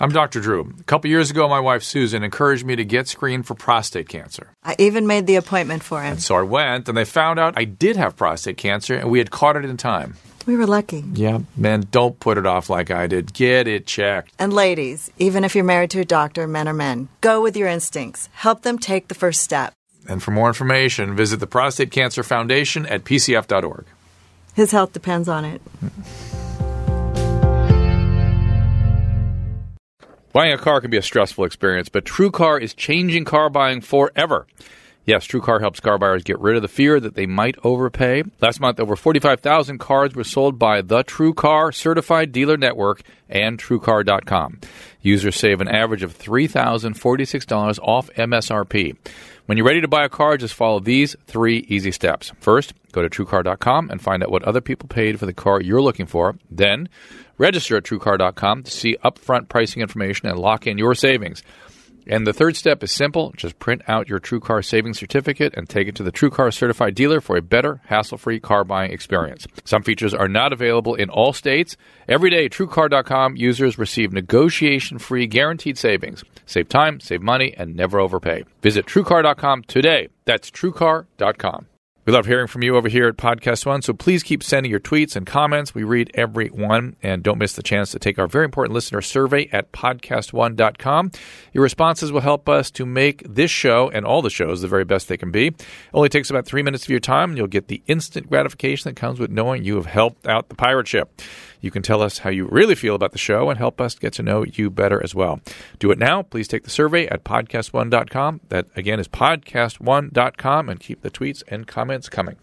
I'm Dr. Drew. A couple years ago, my wife Susan encouraged me to get screened for prostate cancer. I even made the appointment for him. So I went, and they found out I did have prostate cancer, and we had caught it in time. We were lucky. Yeah, man, don't put it off like I did. Get it checked. And ladies, even if you're married to a doctor, men are men, go with your instincts. Help them take the first step. And for more information, visit the Prostate Cancer Foundation at pcf.org. His health depends on it. Mm. Buying a car can be a stressful experience, but TrueCar is changing car buying forever. Yes, TrueCar helps car buyers get rid of the fear that they might overpay. Last month, over 45,000 cars were sold by the TrueCar Certified Dealer Network and TrueCar.com. Users save an average of $3,046 off MSRP. When you're ready to buy a car, just follow these three easy steps. First, go to TrueCar.com and find out what other people paid for the car you're looking for. Then, register at TrueCar.com to see upfront pricing information and lock in your savings. And the third step is simple. Just print out your TrueCar savings certificate and take it to the TrueCar certified dealer for a better, hassle-free car buying experience. Some features are not available in all states. Every day, TrueCar.com users receive negotiation-free guaranteed savings. Save time, save money, and never overpay. Visit TrueCar.com today. That's TrueCar.com. We love hearing from you over here at Podcast One, so please keep sending your tweets and comments. We read every one, and don't miss the chance to take our very important listener survey at podcastone.com. Your responses will help us to make this show and all the shows the very best they can be. It only takes about three minutes of your time, and you'll get the instant gratification that comes with knowing you have helped out the pirate ship. You can tell us how you really feel about the show and help us get to know you better as well. Do it now. Please take the survey at podcastone.com. That again is podcastone.com and keep the tweets and comments coming.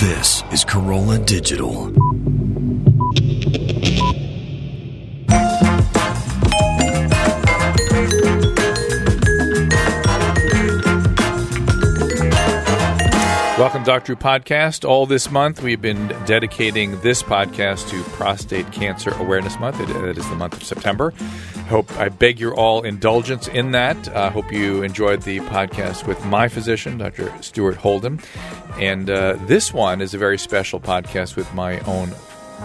This is Carolla Digital. Welcome, Dr. Podcast. All this month, we've been dedicating this podcast to Prostate Cancer Awareness Month. It, it is the month of September. Hope I beg your all indulgence in that. I uh, hope you enjoyed the podcast with my physician, Dr. Stuart Holden. And uh, this one is a very special podcast with my own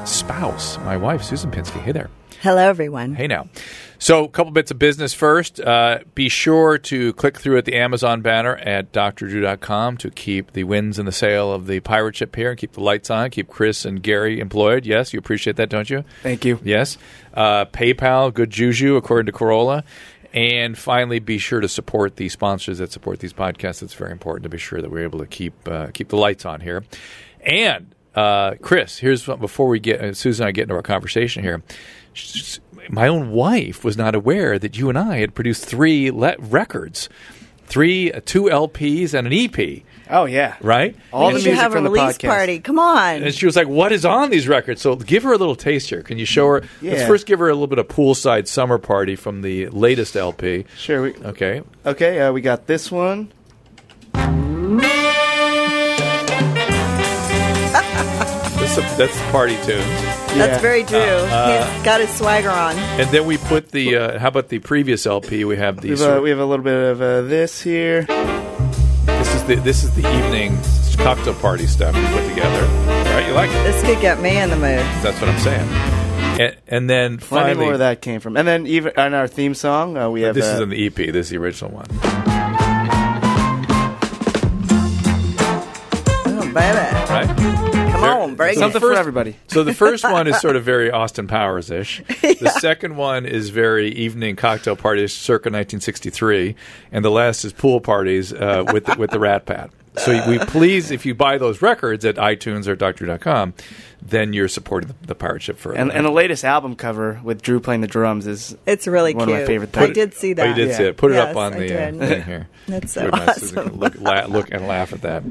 spouse, my wife, Susan Pinsky. Hey there. Hello, everyone. Hey now. So, a couple bits of business first. Uh, be sure to click through at the Amazon banner at drdrew.com to keep the winds in the sail of the pirate ship here and keep the lights on, keep Chris and Gary employed. Yes, you appreciate that, don't you? Thank you. Yes. Uh, PayPal, good juju, according to Carolla. And finally, be sure to support the sponsors that support these podcasts. It's very important to be sure that we're able to keep uh, keep the lights on here. And uh, Chris, here's what, before we get uh, Susan and I get into our conversation here my own wife was not aware that you and I had produced three le- records, three, uh, two LPs, and an EP. Oh yeah, right. All we the music have a release party. Come on! And she was like, "What is on these records?" So give her a little taste here. Can you show her? Yeah. Let's first give her a little bit of poolside summer party from the latest LP. Sure. We, okay. Okay. Uh, we got this one. That's, a, that's party tune. Yeah. That's very true. Uh, He's got his swagger on. And then we put the. Uh, how about the previous LP? We have these. We have, we have a little bit of uh, this here. This is the this is the evening cocktail party stuff we put together. Right? You like it? This could get me in the mood. That's what I'm saying. And, and then finally, Plenty more of that came from. And then even on our theme song, uh, we have. This is in the EP. This is the original one. Oh, baby. Right. Come on, bring Something for everybody. So the first one is sort of very Austin Powers ish. yeah. The second one is very evening cocktail parties circa 1963, and the last is pool parties uh, with the, with the Rat Pack. So we please, if you buy those records at iTunes or Dr. then you're supporting the, the pirate ship further. And, and, the latest album cover with Drew playing the drums is it's really one cute. of my favorite things. I did see that. Oh, you did yeah. see it. Put yes, it up on I the uh, thing here. That's so awesome. Look, la- look and laugh at that.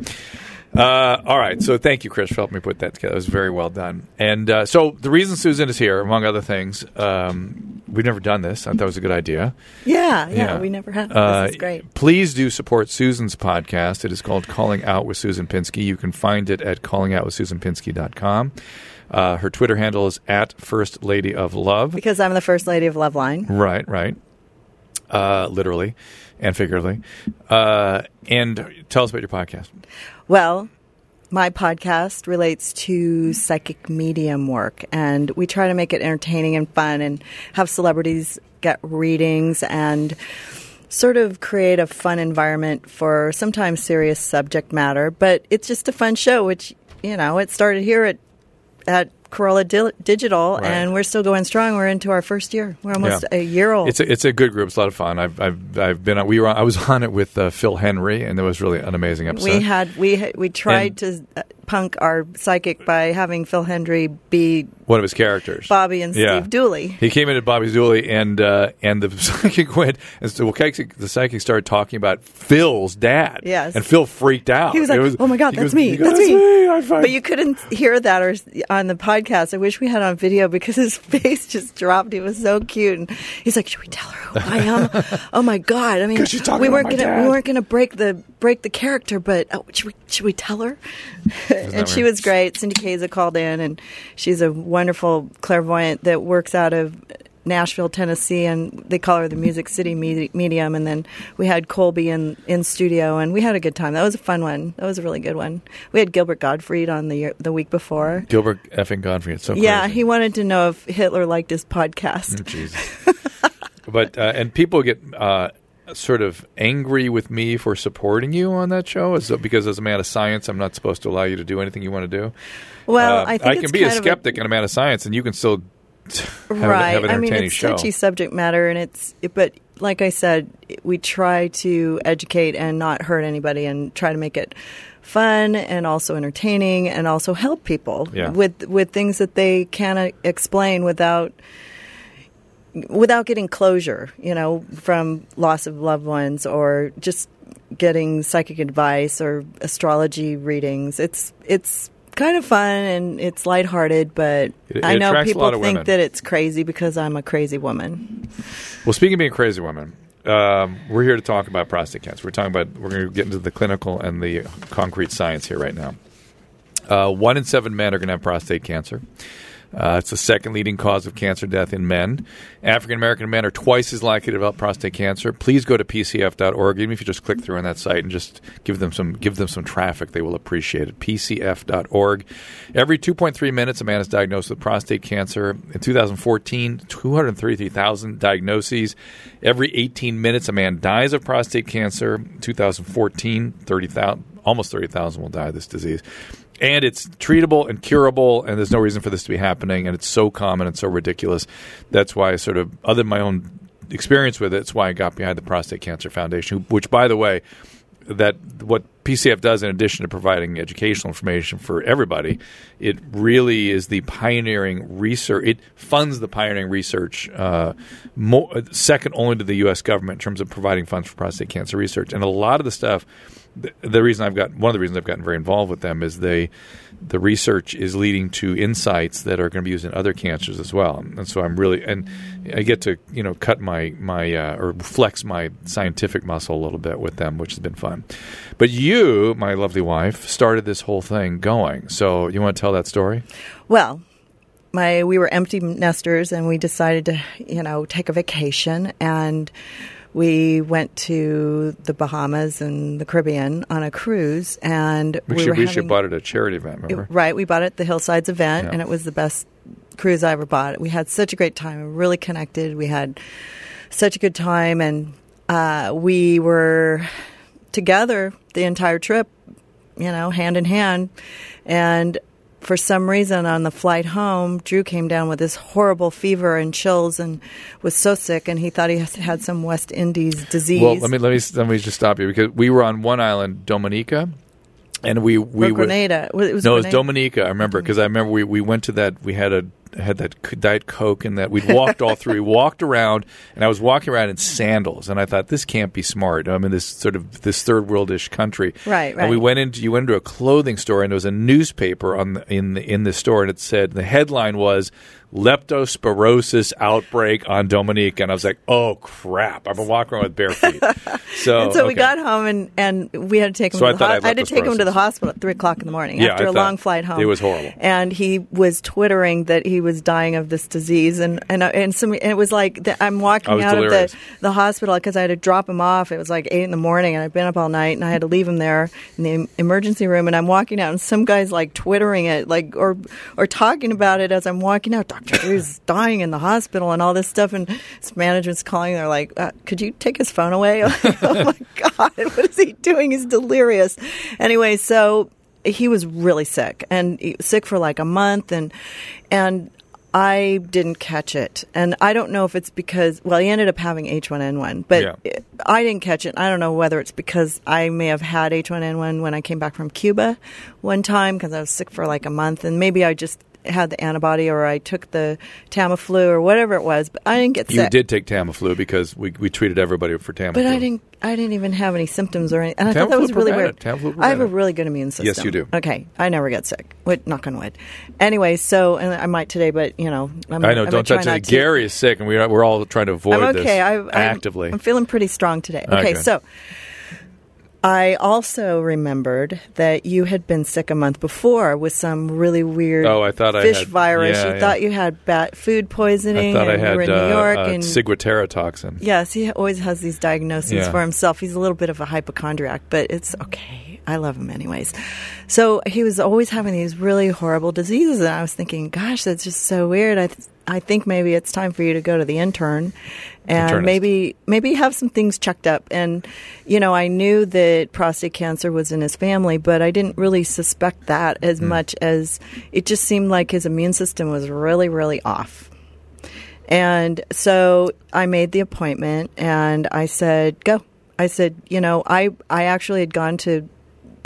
Uh, all right. So thank you, Chris, for helping me put that together. It was very well done. And uh, so the reason Susan is here, among other things, um, we've never done this. I thought it was a good idea. Yeah, yeah, yeah. we never have. Uh, this is great. Please do support Susan's podcast. It is called Calling Out with Susan Pinsky. You can find it at callingoutwithsusanpinsky.com. Uh, her Twitter handle is at First Lady of Love. Because I'm the First Lady of Loveline. Right, right. Uh, literally and figuratively. Uh, and tell us about your podcast. Well, my podcast relates to psychic medium work, and we try to make it entertaining and fun, and have celebrities get readings and sort of create a fun environment for sometimes serious subject matter. But it's just a fun show, which you know it started here at at Carolla Di- Digital, Right. and we're still going strong. We're into our first year. We're almost Yeah. a year old. It's a, it's a good group. It's a lot of fun. I've I've, I've been on, we were on, I was on it with uh, Phil Hendrie, and it was really an amazing episode. we had we had, we tried to uh, punk our psychic by having Phil Hendrie be one of his characters, Bobby and Yeah. Steve Dooley. He came into Bobby's Dooley, and uh, and the psychic went, and so well, the psychic started talking about Phil's dad. Yes. and Phil freaked out. He was like, "Oh my God, that's goes- me! goes, That's me!" I find- But you couldn't hear that or on the podcast. I wish we had on video because his face just dropped. He was so cute, and he's like, "Should we tell her who I am?" oh my God! I mean, we weren't gonna dad. we weren't gonna break the break the character, but oh, should we should we tell her? And she was great. Cindy Kaza called in, and she's a wonderful clairvoyant that works out of Nashville, Tennessee, and they call her the Music City Medium. And then we had Colby in in studio, and we had a good time. That was a fun one. That was a really good one. We had Gilbert Gottfried on the year, the week before. Gilbert effing Godfrey. It's so Yeah, crazy. he wanted to know if Hitler liked his podcast. Jesus. but uh, and people get uh, sort of angry with me for supporting you on that show, as because as a man of science, I'm not supposed to allow you to do anything you want to do. Well, Uh, I think can it's be a skeptic and a man of science, and you can still have, an- right. have an I mean, it's show. touchy subject matter, and it's but like I said, we try to educate and not hurt anybody, and try to make it fun and also entertaining, and also help people Yeah. with with things that they can't explain without without getting closure. You know, from loss of loved ones or just getting psychic advice or astrology readings. It's it's kind of fun and it's lighthearted, but It- I know people think women. that it's crazy because I'm a crazy woman. Well, speaking of being a crazy woman, um, we're here to talk about prostate cancer. We're talking about we're going to get into the clinical and the concrete science here right now. Uh, one in seven men are going to have prostate cancer. Uh, it's the second leading cause of cancer death in men. African American men are twice as likely to develop prostate cancer. Please go to pcf.org. Even if you just click through on that site and just give them some give them some traffic, they will appreciate it. pcf.org. Every 2.3 minutes, a man is diagnosed with prostate cancer. In 2014, 233,000 diagnoses. Every 18 minutes, a man dies of prostate cancer. 2014, 30,000 almost 30,000 will die of this disease and it's treatable and curable and there's no reason for this to be happening and it's so common and so ridiculous that's why i sort of other than my own experience with it it's why i got behind the prostate cancer foundation which by the way that what PCF does in addition to providing educational information for everybody, it really is the pioneering research. It funds the pioneering research, uh, mo second only to the U.S. government in terms of providing funds for prostate cancer research. And a lot of the stuff, the, reason I've got one of the reasons I've gotten very involved with them is they the research is leading to insights that are going to be used in other cancers as well. And so I'm really and I get to you know cut my my uh, or flex my scientific muscle a little bit with them, which has been fun. But you, my lovely wife, started this whole thing going. So you want to tell that story? Well, my we were empty nesters and we decided to, you know, take a vacation and we went to the Bahamas and the Caribbean on a cruise and We, we, should we having, should bought it at a charity event. Remember? Right, we bought it at the Hillsides event, Yeah. and it was the best cruise I ever bought. We had such a great time. We were really connected. We had such a good time, and uh, we were together the entire trip, you know, hand in hand. And for some reason, on the flight home, Drew came down with this horrible fever and chills, and was so sick, and he thought he had some West Indies disease. Well, let me let me let me just stop you because we were on one island, Dominica, and we we were Grenada. It was no, it was Dominica. I remember because I remember we, we went to that. We had a had that diet coke and that we'd walked all through. We walked around, and I was walking around in sandals, and I thought this can't be smart. I'm in this sort of this third worldish country, Right, And we went into you went into a clothing store, and there was a newspaper on the, in the, in the store, and it said the headline was. Leptospirosis outbreak on Dominica, and I was like, "Oh crap!" I've been walking around with bare feet. So, And so we got home and, and we had to take him. So I the thought I had I had to take him to the hospital at three o'clock in the morning Yeah, after I a long flight home. it was horrible. And he was twittering that he he was dying of this disease, and and uh, and, some, and it was like the, I'm walking out delirious. of the the hospital because I had to drop him off. It was like eight in the morning, and I'd been up all night, and I had to leave him there in the emergency room. And I'm walking out, and some guy's like twittering it, like or or talking about it as I'm walking out. Doctor Drew's dying in the hospital, and all this stuff. And his management's calling. They're like, uh, "Could you take his phone away?" Like, oh my god, what is he doing? He's delirious. Anyway, so he was really sick and he was sick for like a month and and I didn't catch it. And I don't know if it's because well he ended up having H1N1, but Yeah. it- I didn't catch it. I don't know whether it's because I may have had H1N1 when I came back from Cuba one time because I was sick for like a month and maybe I just had the antibody or I took the Tamiflu or whatever it was, but I didn't get sick. You did take Tamiflu because we, we treated everybody for Tamiflu. But I didn't. I didn't even have any symptoms or anything. And I thought that Tamiflu was really weird. Tamiflu I have a really good immune system. Yes, you do. Okay, I never get sick. Wood, knock on wood. Anyway, so and I might today, but you know, I'm, I know. I'm don't try touch it. to. Gary is sick, and we're we're all trying to avoid I'm this okay. I, I'm, actively. I'm feeling pretty strong today. Okay, good. so I also remembered that you had been sick a month before with some really weird Oh, I thought I fish had- virus. yeah, you yeah. thought you had bat food I poisoning. thought I had you were in uh, New York uh, and Ciguatera toxin. Yes, he always has these diagnoses Yeah. for himself. He's a little bit of a hypochondriac, but it's okay. I love him anyways. So he was always having these really horrible diseases, and I was thinking, gosh, that's just so weird. I th- I think maybe it's time for you to go to the intern, and Internist. maybe maybe have some things checked up. And you know, I knew that prostate cancer was in his family, but I didn't really suspect that as Hmm. much as it just seemed like his immune system was really, really off. And so I made the appointment and I said, go. I said, you know, I, I actually had gone to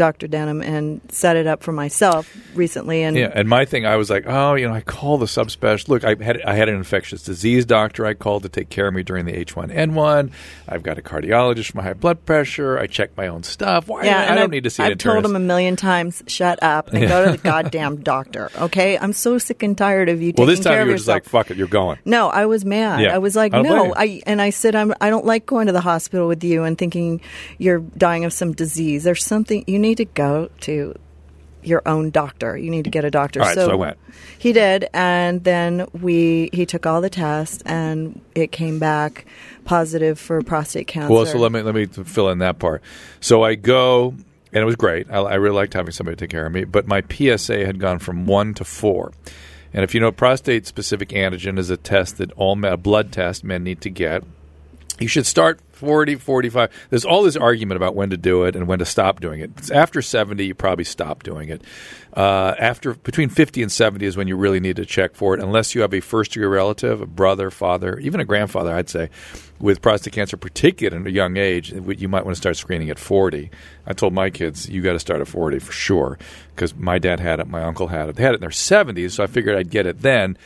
Dr. Denham and set it up for myself recently. And Yeah, and my thing, I was like, oh, you know, I call the subspecialist. Look, I had I had an infectious disease doctor I called to take care of me during the H1N1. I've got a cardiologist for my high blood pressure. I check my own stuff. Why? yeah, I and don't I've, need to see I've told him a million times, shut up and go to the goddamn doctor. Okay, I'm so sick and tired of you well, this time you were just like, fuck it, you're going. No, I was mad. Yeah. I was like, I no. I and I said, I'm. I don't like going to the hospital with you and thinking you're dying of some disease. There's something you need to go to your own doctor. You need to get a doctor. Right, so I went. He did, and then we he took all the tests, and it came back positive for prostate cancer. Well, so let me let me fill in that part. So I go, and it was great. I, I really liked having somebody take care of me. But my PSA had gone from one to four. And if you know, prostate specific antigen is a test that all men, a blood test men need to get. You should start 40, 45. There's all this argument about when to do it and when to stop doing it. After 70, you probably stop doing it. Uh, after between 50 and 70 is when you really need to check for it, unless you have a first degree relative, a brother, father, even a grandfather, I'd say, with prostate cancer, particularly at a young age, you might want to start screening at 40. I told my kids, you got to start at 40 for sure, because my dad had it, my uncle had it. They had it in their 70s, so I figured I'd get it then.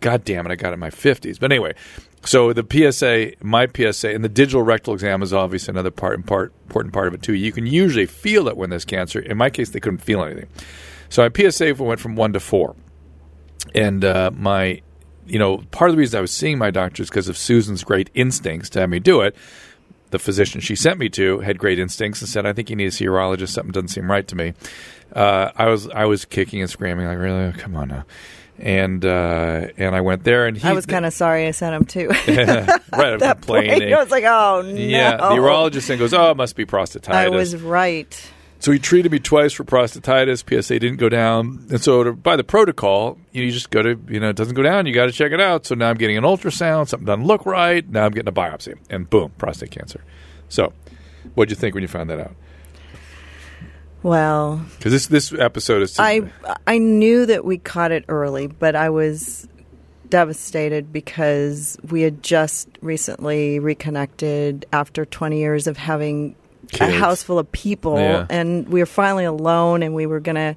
God damn it, I got it in my 50s. But anyway, so the PSA, my PSA, and the digital rectal exam is obviously another part, part important part of it too. You can usually feel it when there's cancer. In my case, they couldn't feel anything. So my PSA went from one to four, and uh, my, you know, part of the reason I was seeing my doctor is because of Susan's great instincts to have me do it. The physician she sent me to had great instincts and said, "I think you need to see a urologist. Something doesn't seem right to me." Uh, I was I was kicking and screaming like, "Really? Oh, come on now!" And uh, and I went there, and he I was kind of sorry I sent him too. right. I'm that point, complaining. I was like, oh no. Yeah, the urologist then goes, "Oh, it must be prostatitis." I was right. So he treated me twice for prostatitis. PSA didn't go down, and so to, by the protocol, you, just go to you know it doesn't go down. You got to check it out. So now I'm getting an ultrasound. Something doesn't look right. Now I'm getting a biopsy, and boom, prostate cancer. So, what'd you think when you found that out? Well, Because this this episode is I I knew that we caught it early, but I was devastated because we had just recently reconnected after 20 years of having a house full of people Yeah. and we were finally alone and we were going to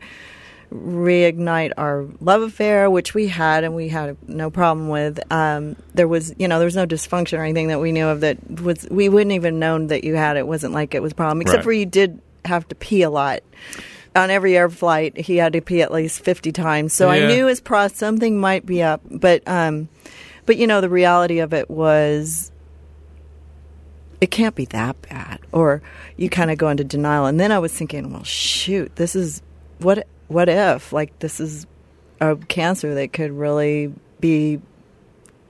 reignite our love affair which we had and we had no problem with. Um, there was you know there was no dysfunction or anything that we knew of that was we wouldn't even known that you had it. Wasn't like it was a problem except Right. for you did have to pee a lot. On every air flight he had to pee at least 50 times. So i knew his pro something might be up but um but you know the reality of it was it can't be that bad. Or you kind of go into denial. And then i was thinking well shoot this is what what if like this is a cancer that could really be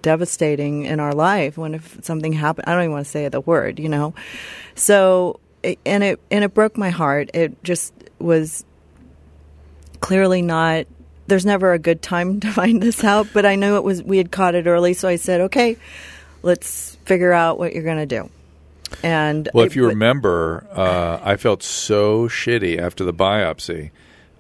devastating in our life when if something happened I don't even want to say the word you know? So and it and it broke my heart. It just was clearly not there's never a good time to find this out but I knew it was we had caught it early so I said okay let's figure out what you're going to do and Well, if you remember, uh, I felt so shitty after the biopsy.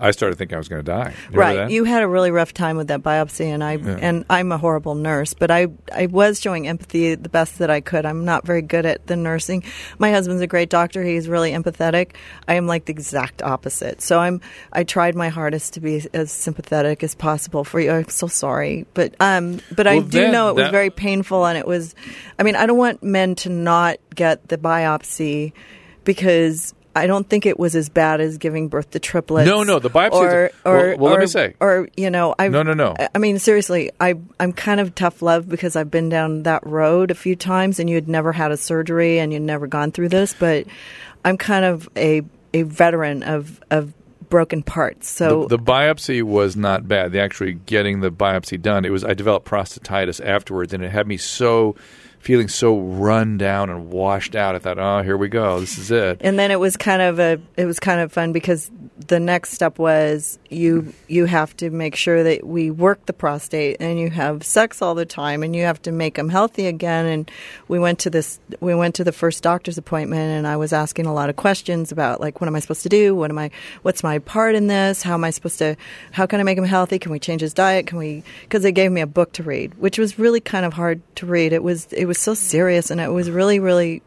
I started thinking I was going to die. Remember right. that? you had a really rough time with that biopsy and i and i'm a horrible nurse but i i was showing empathy the best that i could. I'm not very good at the nursing. My husband's a great doctor. He's really empathetic. I am like the exact opposite. So i'm i tried my hardest to be as sympathetic as possible for you. I'm so sorry but um but i do then know it was very painful and it was i mean i don't want men to not get the biopsy because I don't think it was as bad as giving birth to triplets. No, no, the biopsy- Or, well- or, let me say. or you know, I No, no, no. I mean, seriously, I I'm kind of tough love because I've been down that road a few times, and you had never had a surgery and you'd never gone through this, but I'm kind of a a veteran of of broken parts. So the, the biopsy was not bad. The actually getting the biopsy done, it was. I developed prostatitis afterwards, and it had me so feeling so run down and washed out. I thought, oh, here we go. This is it. and then it was kind of a it was kind of fun because the next step was you you have to make sure that we work the prostate and you have sex all the time and you have to make them healthy again and we went to this we went to the first doctor's appointment and I was asking a lot of questions about like what am I supposed to do what am I what's my part in this how am I supposed to how can I make him healthy can we change his diet can we because they gave me a book to read which was really kind of hard to read it was it was so serious and it was really really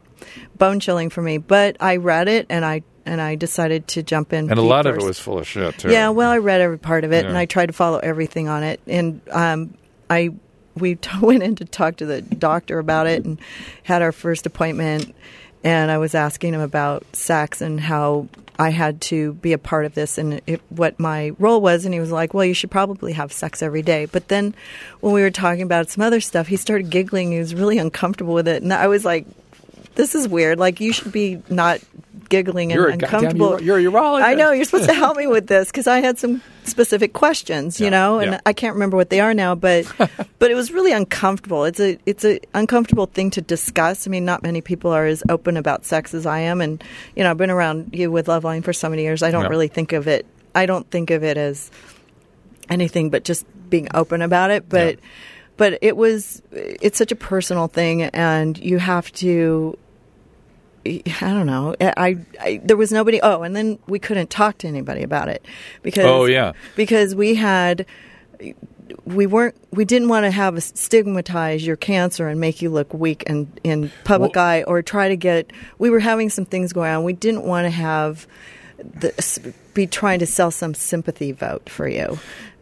bone chilling for me. But I read it and I and I decided to jump in. And a lot of it was full of shit too. Yeah, well, I read every part of it and I tried to follow everything on it. And um, I we t- went in to talk to the doctor about it and had our first appointment. And I was asking him about sex and how I had to be a part of this and it, what my role was. And he was like, "Well, you should probably have sex every day." But then, when we were talking about some other stuff, he started giggling. He was really uncomfortable with it, and I was like, "This is weird. Like you should be not giggling and You're uncomfortable." uro- you're a urologist. I know you're supposed to help me with this because I had some specific questions, you Yeah, know, and yeah. I can't remember what they are now, but but it was really uncomfortable. It's a it's a uncomfortable thing to discuss. I mean, not many people are as open about sex as I am, and you know, I've been around you with Loveline for so many years. I don't Yeah. really think of it. I don't think of it as anything but just being open about it. But but it was it's such a personal thing, and you have to. I don't know. I, I there was nobody. Oh, and then we couldn't talk to anybody about it because Oh, yeah. because we had we weren't we didn't want to have a stigmatize your cancer and make you look weak and in public Well- eye or try to get we were having some things going on we didn't want to have the, be trying to sell some sympathy vote for you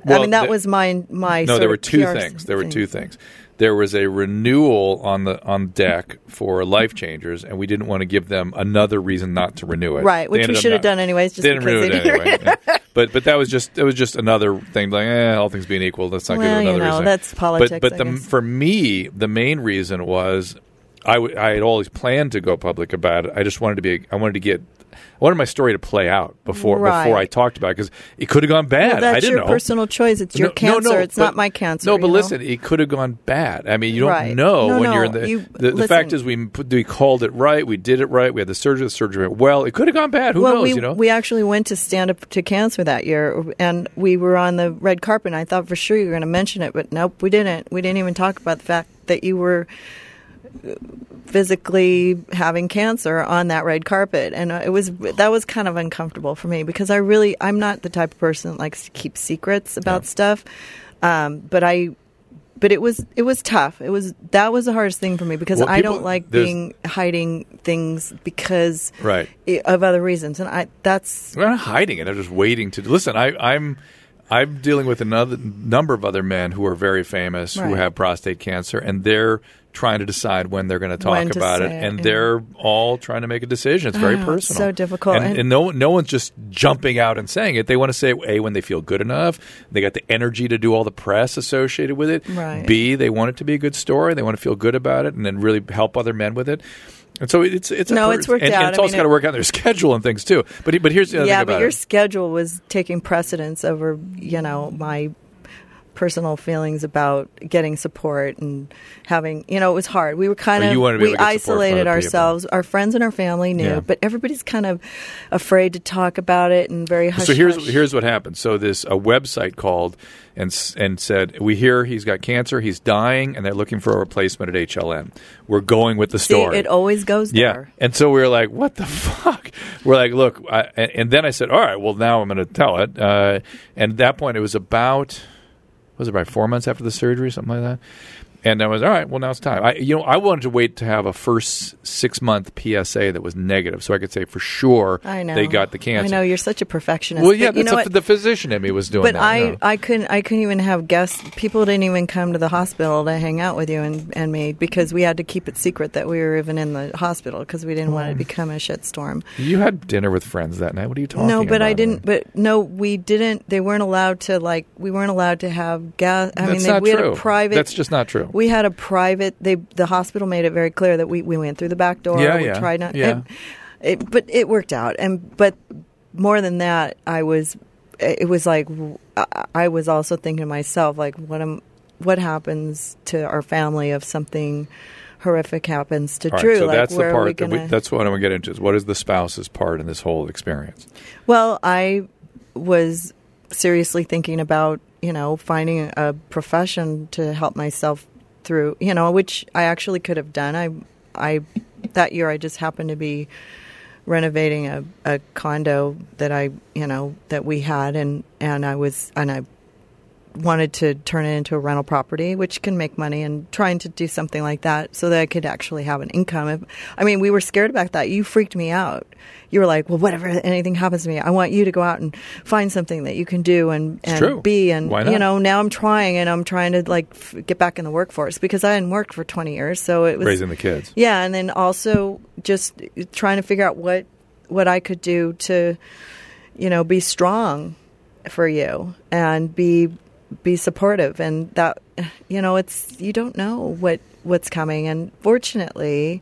i mean that was my my no, there were two PR things. There were two things. There was a renewal on the on deck for life changers, and we didn't want to give them another reason not to renew it. Right, which we should have done anyways, just they didn't renew it anyway. yeah. But but that was just it was just another thing. Like eh, all things being equal, let's not Well, give it you another know, reason. that's politics, But but the, for me, the main reason was I, w- I had always planned to go public about it. I just wanted to be. I wanted to get. I wanted my story to play out before before I talked about it because it could have gone bad. well, that's I didn't your know. personal choice it's your No- no, cancer no, it's but- not my cancer No, but listen, it could have gone bad. I mean, you don't Right. know No, when no, you're in the. you- the, the fact is, we we called it right. We did it right. We had the surgery. The surgery went well. It could have gone bad. Who well, knows? we you know. we actually went to stand up to cancer that year, and we were on the red carpet. and I thought for sure you were going to mention it, but nope, we didn't. We didn't even talk about the fact that you were physically having cancer on that red carpet, and it was that was kind of uncomfortable for me because I really I'm not the type of person that likes to keep secrets about Yeah. stuff, um, but I. But it was it was tough. It was that was the hardest thing for me because Well, I people- don't like being hiding things because Right. of other reasons, and I that's We're not hiding it. I'm just waiting to listen. I, I'm I'm dealing with another number of other men who are very famous who have prostate cancer, and they're trying to decide when they're going to talk to about it, it, and yeah. they're all trying to make a decision. It's very Oh, it's personal, so difficult. and, And- and no no one's just jumping out and saying it. They want to say a when they feel good enough. They got the energy to do all the press associated with it. Right. B they want it to be a good story. They want to feel good about it, and then really help other men with it. And so it's it's No, it's worked and, out. And it's I also got to work out their schedule and things too. But but here's the other yeah, thing about but your it. schedule was taking precedence over you know my personal feelings about getting support and having you know it was hard we were kind of you wanted to be we able to get support from isolated other people. ourselves our friends and our family knew Yeah. but everybody's kind of afraid to talk about it and very hush so here's hush. here's what happened. So this a website called and and said we hear he's got cancer, he's dying, and they're looking for a replacement at HLN. We're going with the See, story. it always goes there. Yeah, and so we were like, "What the fuck?" We're like, "Look," I, and, and then I said, "All right, well now I'm going to tell it." Uh, and at that point, it was about was it about four months after the surgery, something like that. And I was all right. Well, now it's time. I, you know, I wanted to wait to have a first six month PSA that was negative, so I could say for sure I know they got the cancer. I know you're such a perfectionist. Well, yeah, but you that's know what what? the physician in me was doing. But that, I, you know. I couldn't I couldn't even have guests. People didn't even come to the hospital to hang out with you and, and me because we had to keep it secret that we were even in the hospital because we didn't want it to hmm. become a shitstorm. you had dinner with friends that night. What are you talking? About? No, but I didn't. But no, we didn't. They weren't allowed to like. We weren't allowed to have gas. I That's mean, they, not we true. had a private. That's just not true. We had a private. They the hospital made it very clear that we, we went through the back door. Yeah, we yeah, tried not. yeah. It, it, but it worked out. And but more than that, I was. It was like I- was also thinking to myself, like, what am, what happens to our family if something horrific happens to All right, Drew? so like, that's the part we that we, that's what I'm going to get into. Is what is the spouse's part in this whole experience? Well, I was seriously thinking about, you know, finding a profession to help myself through, you know, which I actually could have done. I, I, that year I just happened to be renovating a, a condo that I, you know, that we had and, and I was, and I wanted to turn it into a rental property, which can make money, and trying to do something like that so that I could actually have an income. If, I mean, we were scared about that. You freaked me out. You were like, "Well, whatever anything happens to me, I want you to go out and find something that you can do and, and be." And you know, now I'm trying, and I'm trying to like f- get back in the workforce because I hadn't worked for 20 years. So it was Raising the kids. yeah, and then also just trying to figure out what what I could do to, you know, be strong for you and be be supportive. And that you know it's you don't know what what's coming. And fortunately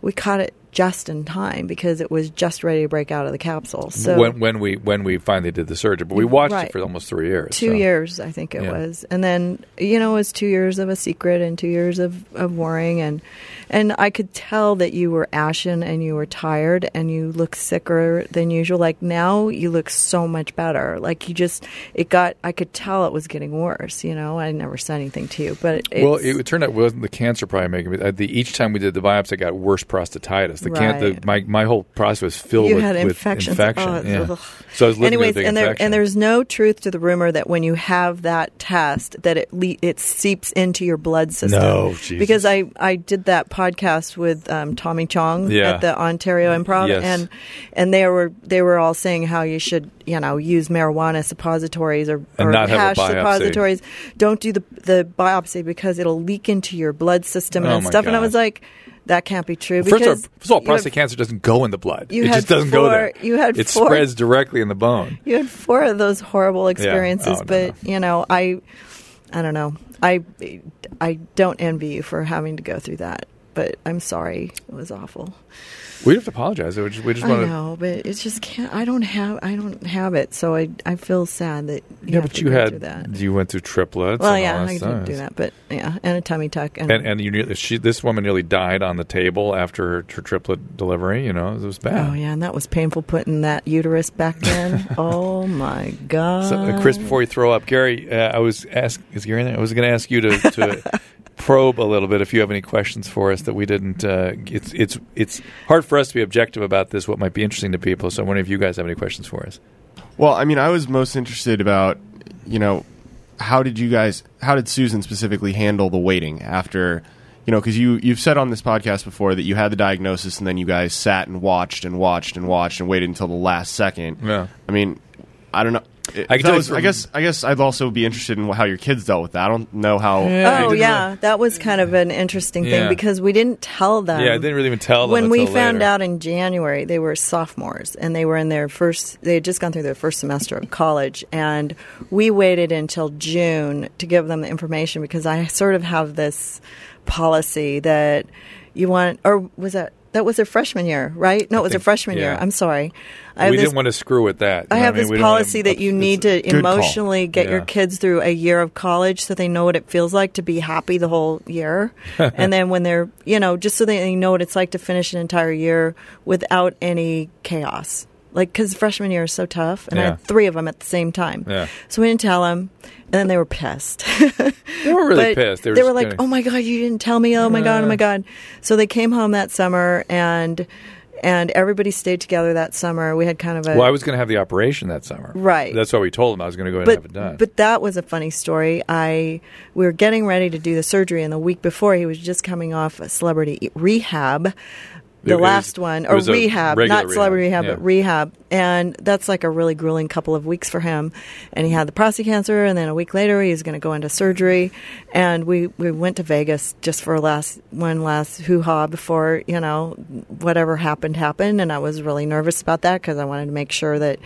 we caught it just in time because it was just ready to break out of the capsule so when, when we when we finally did the surgery, but we watched Right. it for almost three years. two so- years i think it Yeah. was and then you know it was two years of a secret and two years of, of worrying and and i could tell that you were ashen and you were tired and you look sicker than usual like now you look so much better like you just it got i could tell it was getting worse you know i never said anything to you but it's, Well, it, it turned out it wasn't the cancer probably making me. uh, The, each time we did the biopsy, I got worse prostatitis. The, can, the Right. my my whole process was filled you with, had with infections. infection. Oh, yeah. So I was Anyways, with a big and there and there's no truth to the rumor that when you have that test that it le- it seeps into your blood system. No, Jesus. because I I did that podcast with um, Tommy Chong Yeah. at the Ontario Improv, Yes. and and they were they were all saying how you should you know use marijuana suppositories or, or not have a hash suppositories. Don't do the the biopsy because it'll leak into your blood system Oh and stuff. And I was like. That can't be true. First of, all, first of all, prostate have- cancer doesn't go in the blood. you it just doesn't go four- there. you had it four- spreads directly in the bone. you had four of those horrible experiences, Oh, no, but you know, I, I don't know. I, I don't envy you for having to go through that, but I'm sorry. It was awful. We have to apologize. We just, we just I want to. know, but it's just can't. I don't have. I don't have it, so I. I feel sad that. You Yeah, but you had that. you went through triplets. Well, yeah, I stuff. did do that, but yeah, and a tummy tuck, and, And and you nearly, she this woman nearly died on the table after her, her triplet delivery. You know, it was bad. oh yeah, and that was painful putting that uterus back in. oh my god! So, uh, Chris, before you throw up, Gary, uh, I was ask is Gary there? I was going to ask you to, to probe a little bit if you have any questions for us that we didn't. Uh, it's it's it's hard for us to be objective about this. What might be interesting to people. So, I wonder if you guys have any questions for us. Well, I mean, I was most interested about, you know, how did you guys, how did Susan specifically handle the waiting after, you know, because you you've said on this podcast before that you had the diagnosis and then you guys sat and watched and watched and watched and waited until the last second. Yeah. I mean, I don't know. I can That tell you was- from- I guess I guess I'd also be interested in how your kids dealt with that. I don't know how. they Oh yeah, really- that was kind of an interesting thing Yeah. because we didn't tell them. yeah, I didn't really even tell them when we found later. out in January, they were sophomores and they were in their first. They had just gone through their first semester of college, and we waited until June to give them the information because I sort of have this policy that you want, or was that that was their freshman year, right? No, it was think- freshman year. I'm sorry. I we this, didn't want to screw with that. I have what mean? this We policy that you need to Good call. emotionally get your kids through a year of college so they know what it feels like to be happy the whole year. and then when they're, you know, just so they know what it's like to finish an entire year without any chaos. Like, because freshman year is so tough. And I had three of them at the same time. Yeah. So we didn't tell them. And then they were pissed. They were really pissed. They were, They were like, kinda- "Oh my god, you didn't tell me! Oh my god, oh my god!" So they came home that summer, and and everybody stayed together that summer. We had kind of a Well, I was going to have the operation that summer. Right. That's why we told him I was going to go ahead but and have it done. but that was a funny story. I we were getting ready to do the surgery, and the week before, he was just coming off a celebrity rehab. The It was- last one, or rehab, not celebrity rehab, rehab, but rehab, and that's like a really grueling couple of weeks for him. And he had the prostate cancer, and then a week later, he was going to go into surgery. And we we went to Vegas just for a last one last hoo ha before you know whatever happened happened. And I was really nervous about that because I wanted to make sure that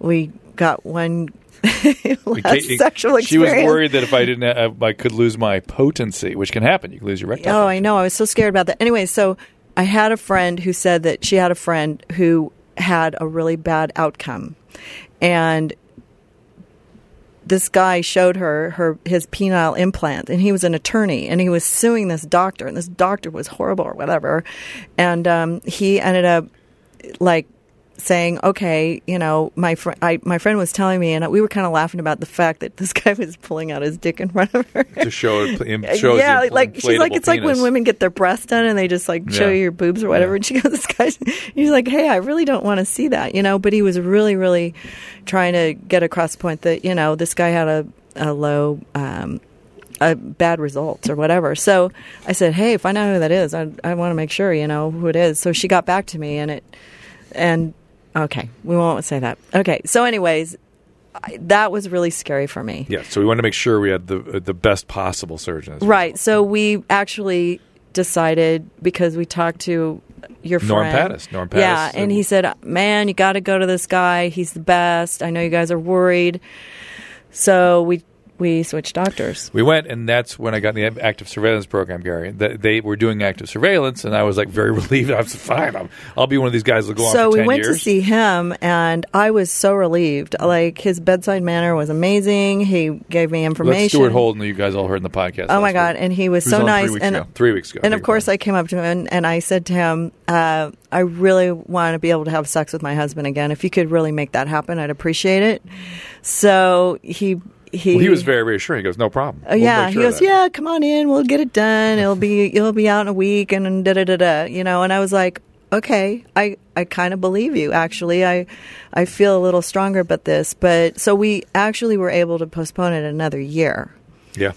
we got one sexual experience. She was worried that if I didn't, have, I could lose my potency, which can happen. You can lose your erectile. Oh, I know. I was so scared about that. Anyway, so I had a friend who said that she had a friend who had a really bad outcome, and this guy showed her her his penile implant, and he was an attorney, and he was suing this doctor, and this doctor was horrible or whatever, and um, he ended up like saying, "Okay, you know, my friend, my friend was telling me, and we were kind of laughing about the fact that this guy was pulling out his dick in front of her." to show it. im- Shows yeah, like she's like it's like when women get their breasts done and they just like show Yeah. you your boobs or whatever. Yeah. And she goes, "This guy," he's like, "Hey, I really don't want to see that," you know. But he was really, really trying to get across the point that you know this guy had a a low. Um, a bad results or whatever. So I said, "Hey, find out who that is. I I want to make sure you know who it is." So she got back to me, and it and okay, we won't say that. Okay, so anyways, I, that was really scary for me. Yeah, so we wanted to make sure we had the uh, the best possible surgeon. Right. So we actually decided because we talked to your Norm friend. Pattiz. Norm Pattiz. Yeah, and he said, "Man, you got to go to this guy. He's the best. I know you guys are worried." So we we switched doctors. We went, and that's when I got in the active surveillance program, Gary. Th- They were doing active surveillance, and I was like very relieved. I was fine. I'm, I'll be one of these guys that'll go on So we 10 went years. to see him, and I was so relieved. Like his bedside manner was amazing. He gave me information. That's Stuart Holden, you guys all heard in the podcast. Oh my week. god! And he was Who's so on three nice. weeks and ago. Three weeks ago. And of course. I came up to him and, and I said to him, uh, "I really want to be able to have sex with my husband again. If you could really make that happen, I'd appreciate it." So he he Well, he was very reassuring. He goes, "No problem." Uh, We'll yeah, make he goes, "Yeah, come on in. We'll get it done. It'll be it'll be out in a week and da da da da." You know, and I was like, "Okay, I I kind of believe you. Actually, I I feel a little stronger about this." But so we actually were able to postpone it another year Yeah.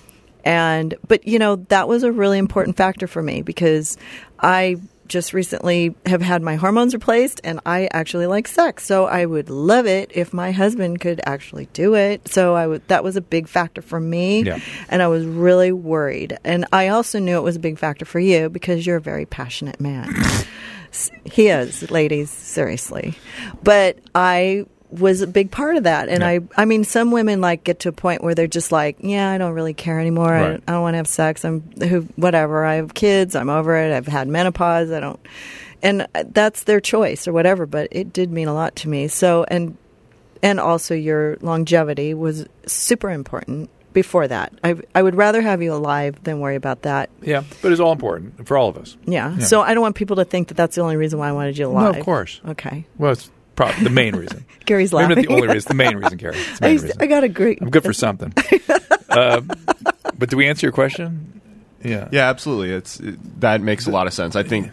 and but you know that was a really important factor for me because i just recently have had my hormones replaced and i actually like sex so i would love it if my husband could actually do it. So i would that was a big factor for me Yeah. and i was really worried. And i also knew it was a big factor for you because you're a very passionate man. He is ladies seriously. But i was a big part of that and Yeah. i i mean some women like get to a point where they're just like yeah i don't really care anymore I, don't, don't want to have sex i'm who whatever i have kids i'm over it i've had menopause i don't and that's their choice or whatever but it did mean a lot to me so and and also your longevity was super important before that i i would rather have you alive than worry about that Yeah, but it's all important for all of us. yeah. Yeah. So I don't want people to think that that's the only reason why I wanted you alive. No, alive. of course. Okay. Well, it's probably the main reason. Gary's Maybe laughing. not the only reason. The main reason, Gary. It's the I, main used- reason. I got a great. I'm good for something. uh, but do we answer your question? Yeah. Yeah, absolutely. It's it, that makes a lot of sense. I think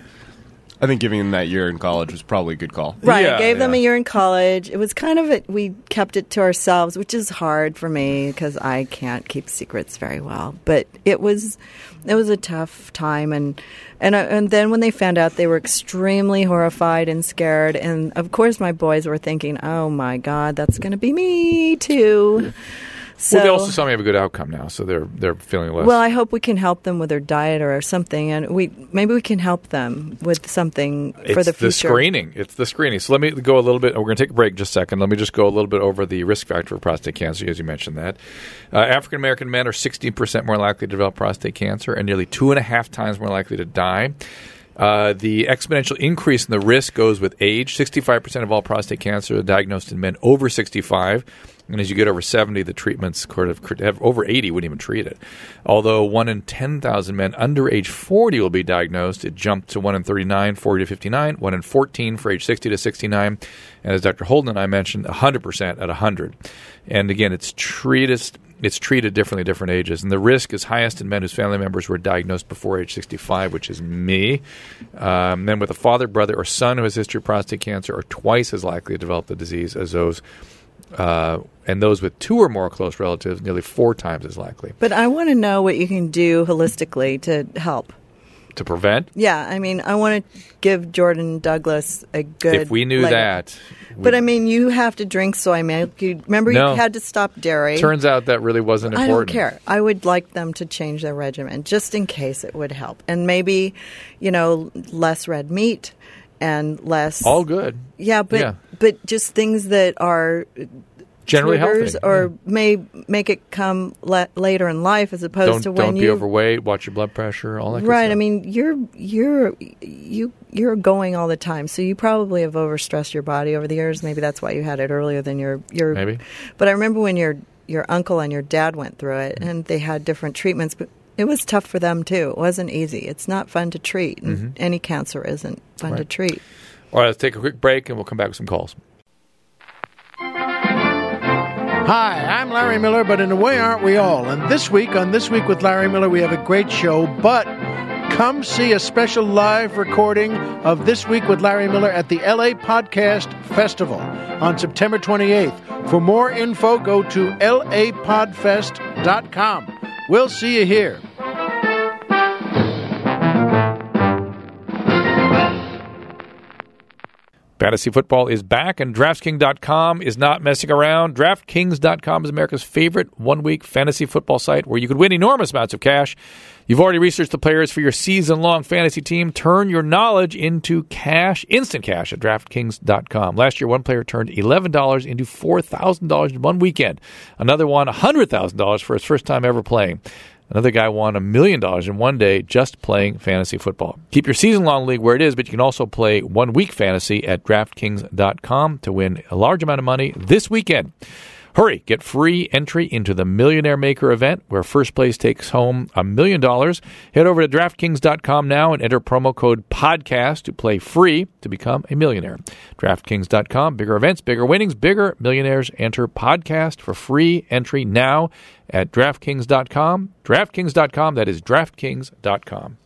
I think giving them that year in college was probably a good call. Right. Yeah, I gave them a year in college. It was kind of a, we kept it to ourselves, which is hard for me because I can't keep secrets very well. But it was it was a tough time and and uh, and then when they found out they were extremely horrified and scared and of course my boys were thinking, "Oh my god, that's going to be me too." So well, they also saw me have a good outcome now, so they're they're feeling less. Well, I hope we can help them with their diet or something, and we maybe we can help them with something it's for the future. The screening. It's the screening. So let me go a little bit. We're going to take a break just a second. Let me just go a little bit over the risk factor for prostate cancer, as you mentioned that. Uh, African American men are 16% more likely to develop prostate cancer and nearly two and a half times more likely to die. Uh, the exponential increase in the risk goes with age. 65% of all prostate cancer are diagnosed in men over 65. And as you get over 70, the treatments have over 80 wouldn't even treat it. Although 1 in 10,000 men under age 40 will be diagnosed, it jumped to 1 in 39, 40 to 59, 1 in 14 for age 60 to 69, and as Dr. Holden and I mentioned, 100% at 100. And again, it's treated it's treated differently at different ages. And the risk is highest in men whose family members were diagnosed before age 65, which is me. Um, men with a father, brother, or son who has history of prostate cancer are twice as likely to develop the disease as those. Uh, and those with two or more close relatives, nearly four times as likely. But I want to know what you can do holistically to help. To prevent? Yeah, I mean, I want to give Jordan Douglas a good. If we knew leg that. But I mean, you have to drink soy milk. You, remember, No. you had to stop dairy. Turns out that really wasn't important. I don't care. I would like them to change their regimen just in case it would help. And maybe, you know, less red meat and less. All good. yeah, but yeah. But just things that are Generally healthy. or may make it come le- later in life as opposed don't to when don't be overweight. Watch your blood pressure. All that. right. stuff. I mean, you're you're you you're going all the time, so you probably have overstressed your body over the years. Maybe that's why you had it earlier than your your. Maybe. But I remember when your your uncle and your dad went through it, and they had different treatments, but. It was tough for them too. It wasn't easy. It's not fun to treat, and any cancer isn't fun to Mm-hmm. Treat. All right, let's take a quick break and we'll come back with some calls. Hi, I'm Larry Miller, but in a way, aren't we all? And this week, on This Week with Larry Miller, we have a great show, but come see a special live recording of This Week with Larry Miller at the LA Podcast Festival on September 28th. For more info, go to lapodfest.com. We'll see you here. Fantasy football is back, and DraftKings.com is not messing around. DraftKings.com is America's favorite one week fantasy football site where you could win enormous amounts of cash. You've already researched the players for your season long fantasy team. Turn your knowledge into cash, instant cash at DraftKings.com. Last year, one player turned $11 into $4,000 in one weekend. Another won $100,000 for his first time ever playing. Another guy won a million dollars in one day just playing fantasy football. Keep your season long league where it is, but you can also play one week fantasy at DraftKings.com to win a large amount of money this weekend. Hurry, get free entry into the Millionaire Maker event where first place takes home a million dollars. Head over to DraftKings.com now and enter promo code PODCAST to play free to become a millionaire. DraftKings.com, bigger events, bigger winnings, bigger millionaires. Enter podcast for free entry now at DraftKings.com. DraftKings.com, that is DraftKings.com.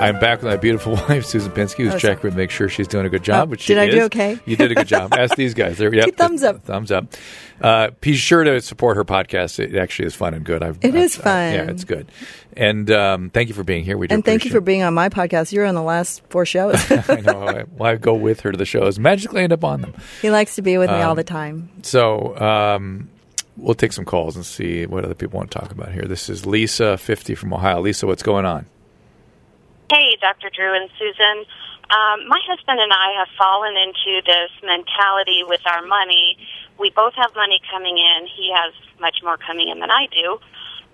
I'm back with my beautiful wife, Susan Pinsky, who's Oh, checking to make sure she's doing a good job. Oh, which she did I do is. okay? You did a good job. Ask these guys. They're, yep, thumbs up. Thumbs up. Uh, be sure to support her podcast. It actually is fun and good. I've, It I've- is fun. yeah, it's good. And um, thank you for being here. We do and thank you for being on my podcast. You're on the last four shows. I know. I, well, I go with her to the shows. Magically end up on them. he likes to be with me all Um, the time. So um, we'll take some calls and see what other people want to talk about here. This is Lisa, 50 from Ohio. Lisa, what's going on? Hey, Dr. Drew and Susan. Um, my husband and I have fallen into this mentality with our money. We both have money coming in. He has much more coming in than I do,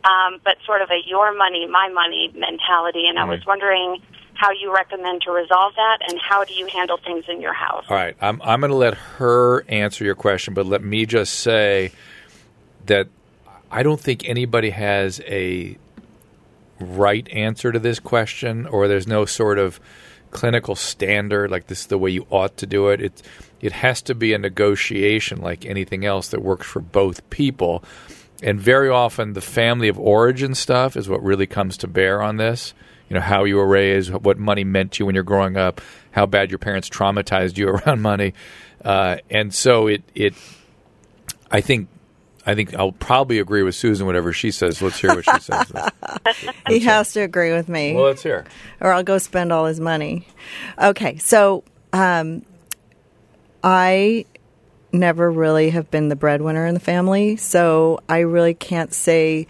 um, but sort of a your money, my money mentality. And I was wondering how you recommend to resolve that, and how do you handle things in your house? All right, I'm I'm going to let her answer your question, but let me just say that I don't think anybody has a right answer to this question, or there's no sort of clinical standard like this is the way you ought to do it. It it has to be a negotiation like anything else that works for both people. And very often the family of origin stuff is what really comes to bear on this. You know, how you were raised, what money meant to you when you're growing up, how bad your parents traumatized you around money. Uh, and so it it I think I think I'll probably agree with Susan whatever she says. Let's hear what she says. He has to agree with me. well, let's hear. or I'll go spend all his money. Okay, so um, I never really have been the breadwinner in the family, so I really can't say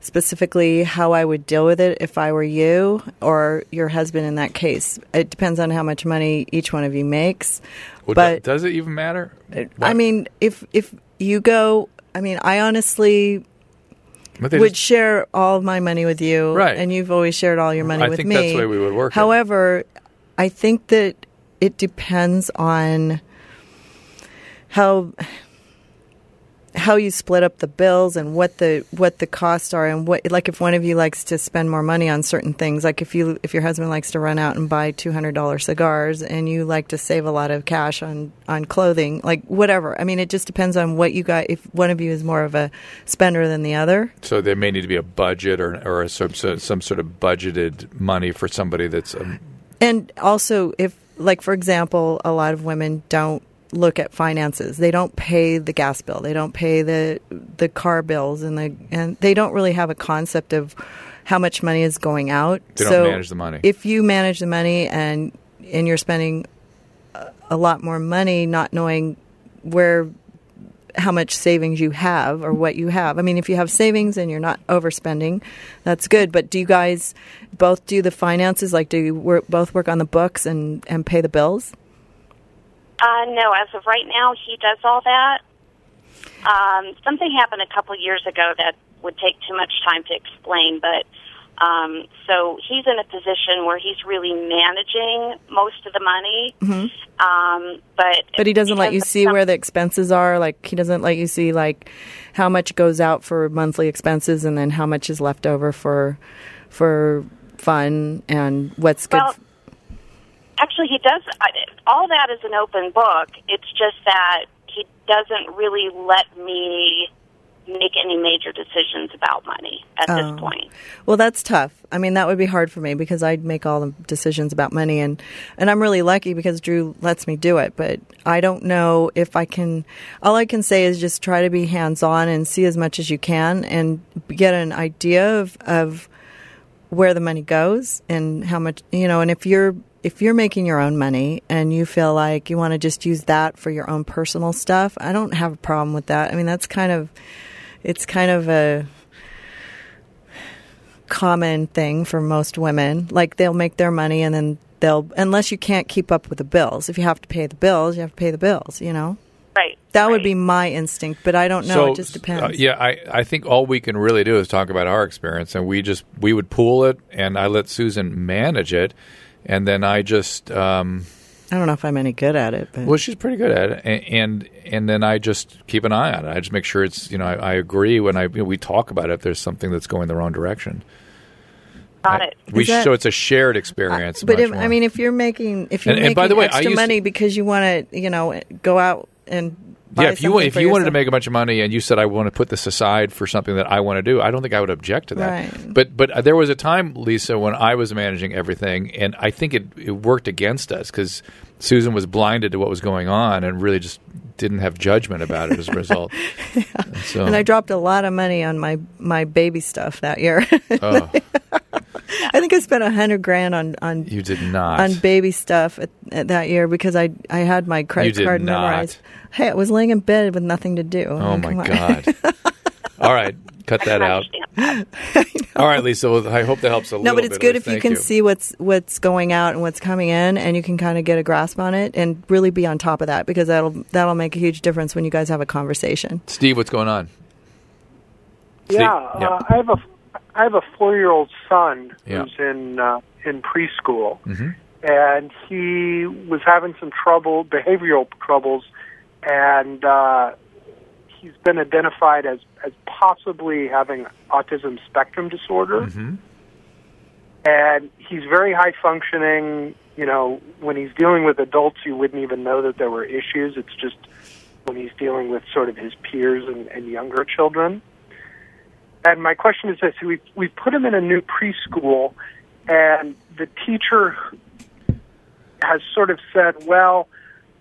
specifically how I would deal with it if I were you or your husband in that case. It depends on how much money each one of you makes. Well, but does it even matter? I mean, if if you go, I mean, I honestly, would just- share all of my money with you, Right. And you've always shared all your money with me. I with think me. that's the way we would work it. However, I think that it depends on how how you split up the bills and what the what the costs are and what like if one of you likes to spend more money on certain things like if you if your husband likes to run out and buy $200 cigars and you like to save a lot of cash on on clothing like whatever. I mean it just depends on what you got if one of you is more of a spender than the other. So there may need to be a budget or or some some some sort of budgeted money for somebody that's um, And also, if, like, for example, a lot of women don't look at finances. They don't pay the gas bill. They don't pay the the car bills, and the and they don't really have a concept of how much money is going out. They don't so manage the money. If you manage the money and and you're spending a, a lot more money, not knowing where how much savings you have or what you have. I mean, if you have savings and you're not overspending, that's good. But do you guys both do the finances? Like, do you work, both work on the books and, and pay the bills? Uh, no, as of right now, he does all that. Um, something happened a couple years ago that would take too much time to explain, but um, so he's in a position where he's really managing most of the money. Um, but Mm-hmm. But he doesn't let you see some- where the expenses are. Like, he doesn't let you see like how much goes out for monthly expenses and then how much is left over for for fun and what's good. Actually, he does. All that is an open book. It's just that he doesn't really let me make any major decisions about money at Oh. this point. Well, that's tough. I mean, that would be hard for me because I'd make all the decisions about money, and and I'm really lucky because Drew lets me do it. But I don't know if I can. All I can say is just try to be hands on and see as much as you can and get an idea of of where the money goes and how much you know. And if you're if you're making your own money and you feel like you want to just use that for your own personal stuff, I don't have a problem with that. I mean, that's kind of it's kind of a common thing for most women. Like they'll make their money and then they'll unless you can't keep up with the bills. If you have to pay the bills, you have to pay the bills, you know? Right. That would be my instinct, but I don't know. it just depends. uh, yeah, I, I think all we can really do is talk about our experience, and we just we would pool it, and I let Susan manage it, and then I just um, I don't know if I'm any good at it, but well, she's pretty good at it, and, and and then I just keep an eye on it. I just make sure it's you know I, I agree when I you know, we talk about it. If there's something that's going the wrong direction, Got I- it. we Is that- so it's a shared experience. but if, I mean, if you're making if you're And- and making by the way, extra used money because you want to, you know, go out and buy yeah, if you if you wanted to make a bunch of money and you said I want to put this aside for something that I want to do, I don't think I would object to that. Right. But but uh, there was a time, Lisa, when I was managing everything, and I think it, it worked against us because Susan was blinded to what was going on and really just didn't have judgment about it as a result. And so, and I dropped a lot of money on my my baby stuff that year. oh, I think I spent a hundred grand on on you did not. on baby stuff at, at that year because I I had my credit card not. memorized. Hey, I was laying in bed with nothing to do. oh my god! All right, cut that out. that. All right, Lisa. Well, I hope that helps a little. No, but it's bit, good if you Thank can see what's what's going out and what's coming in, and you can kind of get a grasp on it, and really be on top of that because that'll that'll make a huge difference when you guys have a conversation. Steve, what's going on? Steve? Yeah, Yeah. Uh, I have a I have a four year old son Yeah. who's in uh, in preschool, Mhm. and he was having some trouble, behavioral troubles, and uh, he's been identified as as possibly having autism spectrum disorder. Mhm. And he's very high functioning. You know, when he's dealing with adults, you wouldn't even know that there were issues. It's just when he's dealing with sort of his peers and, and younger children. And my question is this: we we put him in a new preschool, and the teacher has sort of said, "Well,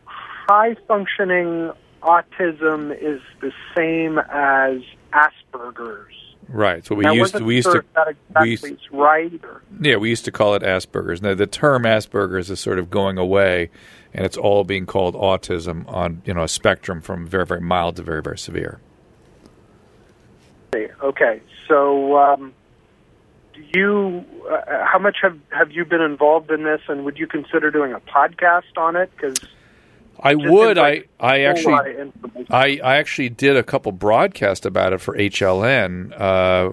high functioning autism is the same as Asperger's." Right. So we Now, used to, we used sure to that exactly we used, right. Or, yeah we used to call it Asperger's. Now the term Asperger's is sort of going away, and it's all being called autism on you know a spectrum from very very mild to very very severe. Okay, so um, do you? Uh, how much have have you been involved in this, and would you consider doing a podcast on it? Because I Just would. I I actually lot of information. I, I actually did a couple broadcasts about it for HLN. Uh,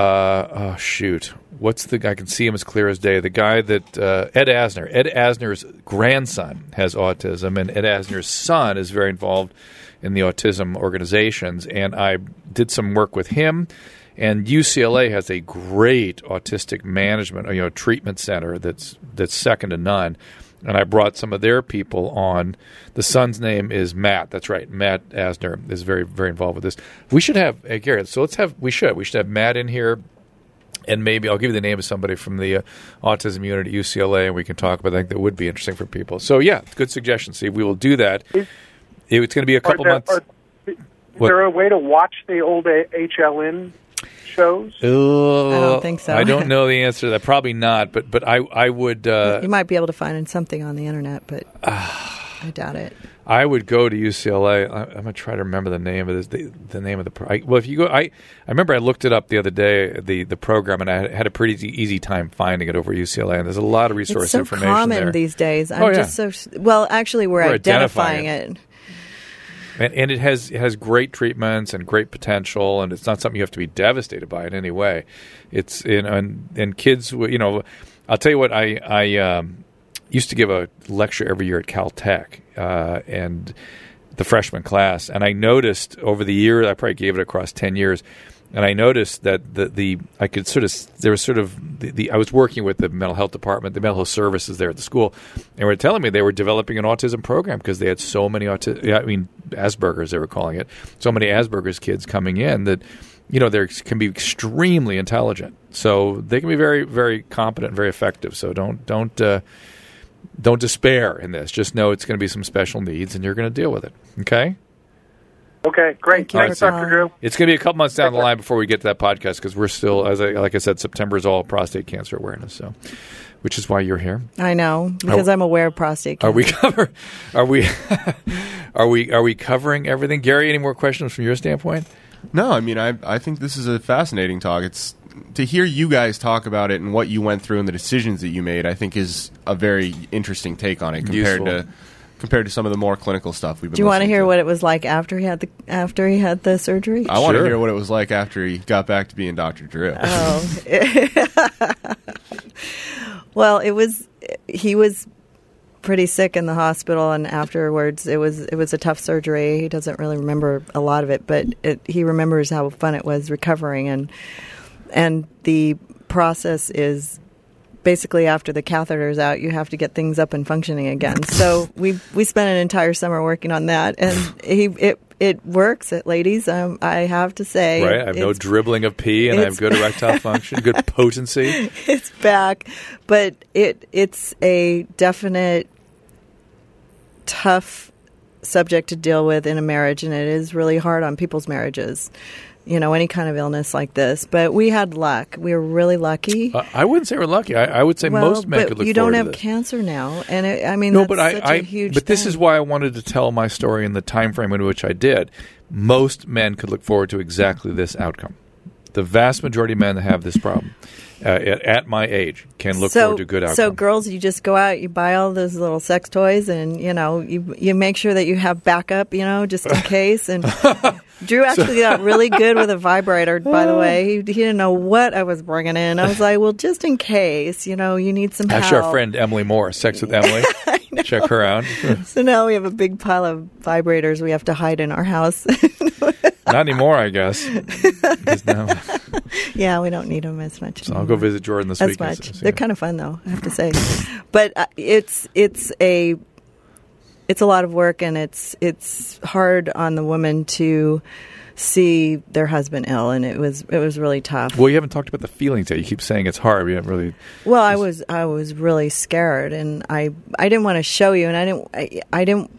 uh, oh shoot, what's the? I can see him as clear as day. The guy that uh, Ed Asner. Ed Asner's grandson has autism, and Ed Asner's son is very involved in the autism organizations. And I did some work with him. And UCLA has a great autistic management, you know, treatment center that's that's second to none and I brought some of their people on. The son's name is Matt. That's right, Matt Asner is very very involved with this. We should have hey, Garrett. So let's have we should we should have Matt in here, and maybe I'll give you the name of somebody from the uh, autism unit at UCLA, and we can talk about. I think that would be interesting for people. So yeah, good suggestion, Steve. We will do that. Is- it's going to be a couple there- months. are- is What? there a way to watch the old HLN shows? I don't think so. I don't know the answer to that. Probably not. But but I I would uh, you might be able to find something on the internet, but I doubt it. I would go to UCLA. I, I'm gonna try to remember the name of this. The, the name of the pro- I, well, if you go, I I remember I looked it up the other day, the the program, and I had, had a pretty easy, easy time finding it over UCLA. And there's a lot of resource It's so information common there. these days. I'm Oh, yeah. just so well. Actually, we're, We're identifying identifying it. And, and it has it has great treatments and great potential, and it's not something you have to be devastated by in any way. It's in and, and kids, you know, I'll tell you what I I um, used to give a lecture every year at Caltech, uh, and the freshman class, and I noticed over the year I probably gave it across ten years. And I noticed that the, the I could sort of there was sort of the, the I was working with the mental health department, the mental health services there at the school, and were telling me they were developing an autism program because they had so many autism. I mean Asperger's they were calling it. So many Asperger's kids coming in that you know they can be extremely intelligent. So they can be very very competent, very effective. So don't don't uh, don't despair in this. Just know it's going to be some special needs, and you're going to deal with it. Okay. Okay, great. Thank Thanks, Tom. Dr. Drew. It's going to be a couple months down the line before we get to that podcast because we're still, as I, like I said, September is all prostate cancer awareness. So, which is why you're here. I know because I'm aware of prostate cancer. Are we cover? Are we? are we? Are we covering everything? Gary, any more questions from your standpoint? No, I mean, I I think this is a fascinating talk. It's to hear you guys talk about it and what you went through and the decisions that you made. I think is a very interesting take on it compared Useful. to compared to some of the more clinical stuff we've been. Do you want to hear what it was like after he had the after he had the surgery? I want to Sure. hear what it was like after he got back to being Dr. Drew. Oh. well, it was he was pretty sick in the hospital and afterwards it was it was a tough surgery. He doesn't really remember a lot of it, but it, he remembers how fun it was recovering and and the process is basically after the catheter's out, you have to get things up and functioning again. So we we spent an entire summer working on that, and he it it works, it, ladies. Um, I have to say, Right. I have no dribbling of pee, and I have good erectile function, good potency. it's back, but it it's a definite tough subject to deal with in a marriage, and it is really hard on people's marriages. You know, any kind of illness like this. But we had luck. We were really lucky. Uh, I wouldn't say we're lucky. I, I would say well, most men but could look you don't have cancer now, and it, I mean, no, but I, such I a huge. but this is why I wanted to tell my story in the time frame in which I did. Most men could look forward to exactly this outcome. The vast majority of men that have this problem uh, at, at my age can look so, forward to good outcome. So, girls, you just go out, you buy all those little sex toys, and you know, you you make sure that you have backup, you know, just in case. And Drew actually got really good with a vibrator. By the way, he, he didn't know what I was bringing in. I was like, well, just in case, you know, you need some help. Actually, our friend Emily Morse, Sex with Emily, check her out. So now we have a big pile of vibrators we have to hide in our house. Not anymore, I guess. Now- yeah, we don't need them as much. so I'll go visit Jordan this as week. much. see They're kind of fun, though. I have to say, but uh, it's it's a it's a lot of work, and it's it's hard on the woman to see their husband ill, and it was it was really tough. Well, you haven't talked about the feelings yet. You keep saying it's hard. We haven't really. Well, I was I was really scared, and I I didn't want to show you, and I didn't I, I didn't.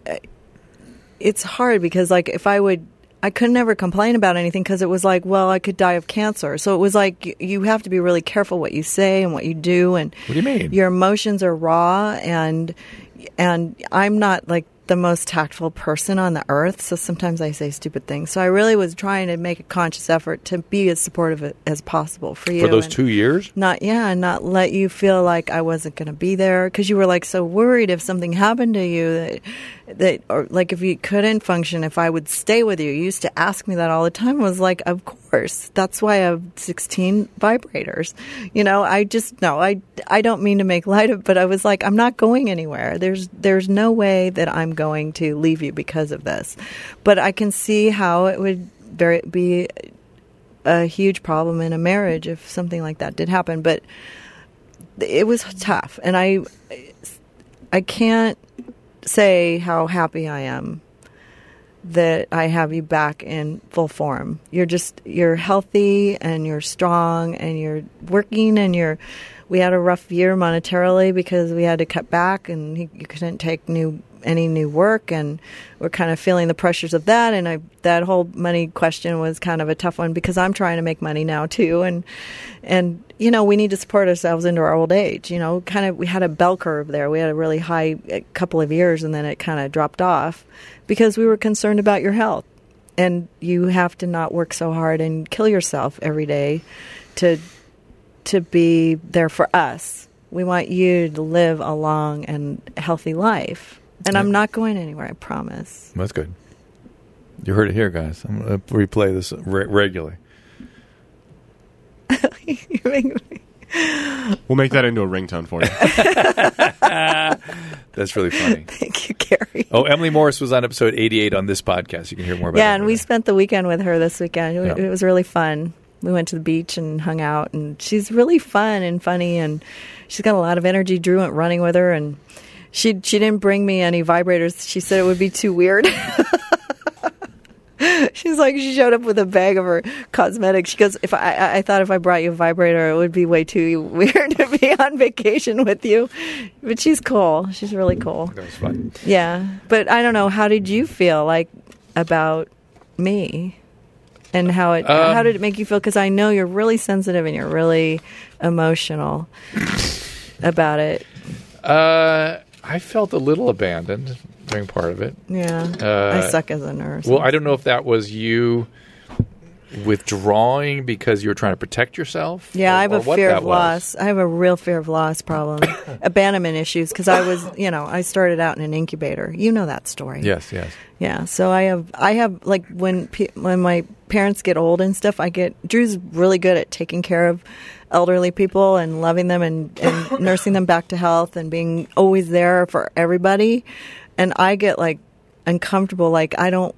It's hard because like if I would. I could never complain about anything because it was like, well, I could die of cancer. So it was like you have to be really careful what you say and what you do, and What do you mean? your emotions are raw, and and I'm not like the most tactful person on the earth. So sometimes I say stupid things. So I really was trying to make a conscious effort to be as supportive as possible for you For those two years? not yeah and not let you feel like i wasn't going to be there because you were like so worried if something happened to you that that or like if you couldn't function if i would stay with you you used to ask me that all the time I was like of course. That's why i have 16 vibrators. You know i just no i i don't mean to make light of but i was like i'm not going anywhere. There's there's no way that i'm going to leave you because of this. But i can see how it would very be a huge problem in a marriage if something like that did happen but it was tough and i i can't say how happy I am that I have you back in full form. You're just you're healthy and you're strong and you're working and you're we had a rough year monetarily because we had to cut back and you couldn't take new any new work and we're kind of feeling the pressures of that. And I that whole money question was kind of a tough one because I'm trying to make money now too. And and you know we need to support ourselves into our old age. You know kind of we had a bell curve there. We had a really high a couple of years and then it kind of dropped off because we were concerned about your health. And you have to not work so hard and kill yourself every day to to be there for us. We want you to live a long and healthy life and I'm not going anywhere I promise That's good. You heard it here, guys. I'm going to replay this re- regularly. You make me- We'll make that into a ringtone for you. That's really funny. thank you Gary Oh, Emily Morse was on episode 88 on this podcast. You can hear more about Yeah, and we there. spent the weekend with her this weekend. It, Yeah. it was really fun. We went to the beach and hung out, and she's really fun and funny, and she's got a lot of energy. Drew went running with her, and she she didn't bring me any vibrators. She said it would be too weird. She's like she showed up with a bag of her cosmetics. She goes, "If I, I, I thought if I brought you a vibrator, it would be way too weird to be on vacation with you." But she's cool. She's really cool. That was fun. Yeah, but I don't know. How did you feel like about me, and how it Um, how did it make you feel? Because I know you're really sensitive and you're really emotional about it. Uh, I felt a little abandoned during part of it. Yeah, Uh, I suck as a nurse. Well, I don't know if that was you withdrawing because you were trying to protect yourself. Yeah, or- I have a fear of was. loss. I have a real fear of loss problem, abandonment issues. Because I was, you know, I started out in an incubator. You know that story. Yes, yes. Yeah, so I have I have like when pe- when my parents get old and stuff, I get Drew's really good at taking care of elderly people and loving them and, and nursing them back to health and being always there for everybody. And I get like uncomfortable, like I don't,